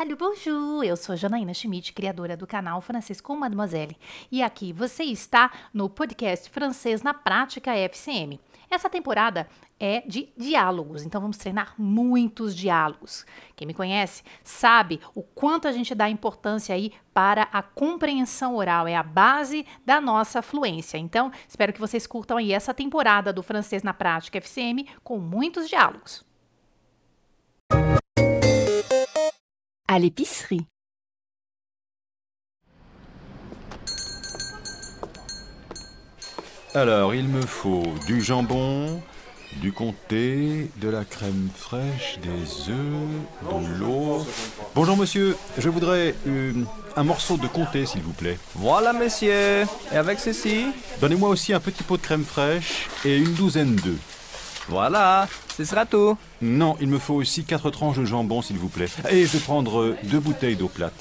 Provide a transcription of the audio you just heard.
Salut, bonjour! Eu sou Janaína Schmidt, criadora do canal Francês com Mademoiselle. E aqui você está no podcast Francês na Prática FCM. Essa temporada é de diálogos, então vamos treinar muitos diálogos. Quem me conhece sabe o quanto a gente dá importância aí para a compreensão oral, é a base da nossa fluência. Então, espero que vocês curtam aí essa temporada do Francês na Prática FCM com muitos diálogos. À l'épicerie. Alors, il me faut du jambon, du comté, de la crème fraîche, des œufs, de l'eau. Bonjour monsieur, je voudrais euh, un morceau de comté s'il vous plaît. Voilà, monsieur. Et avec ceci? Donnez-moi aussi un petit pot de crème fraîche et une douzaine d'œufs. Voilà, ce sera tout. Non, il me faut aussi quatre tranches de jambon s'il vous plaît. Et je vais prendre deux bouteilles d'eau plate.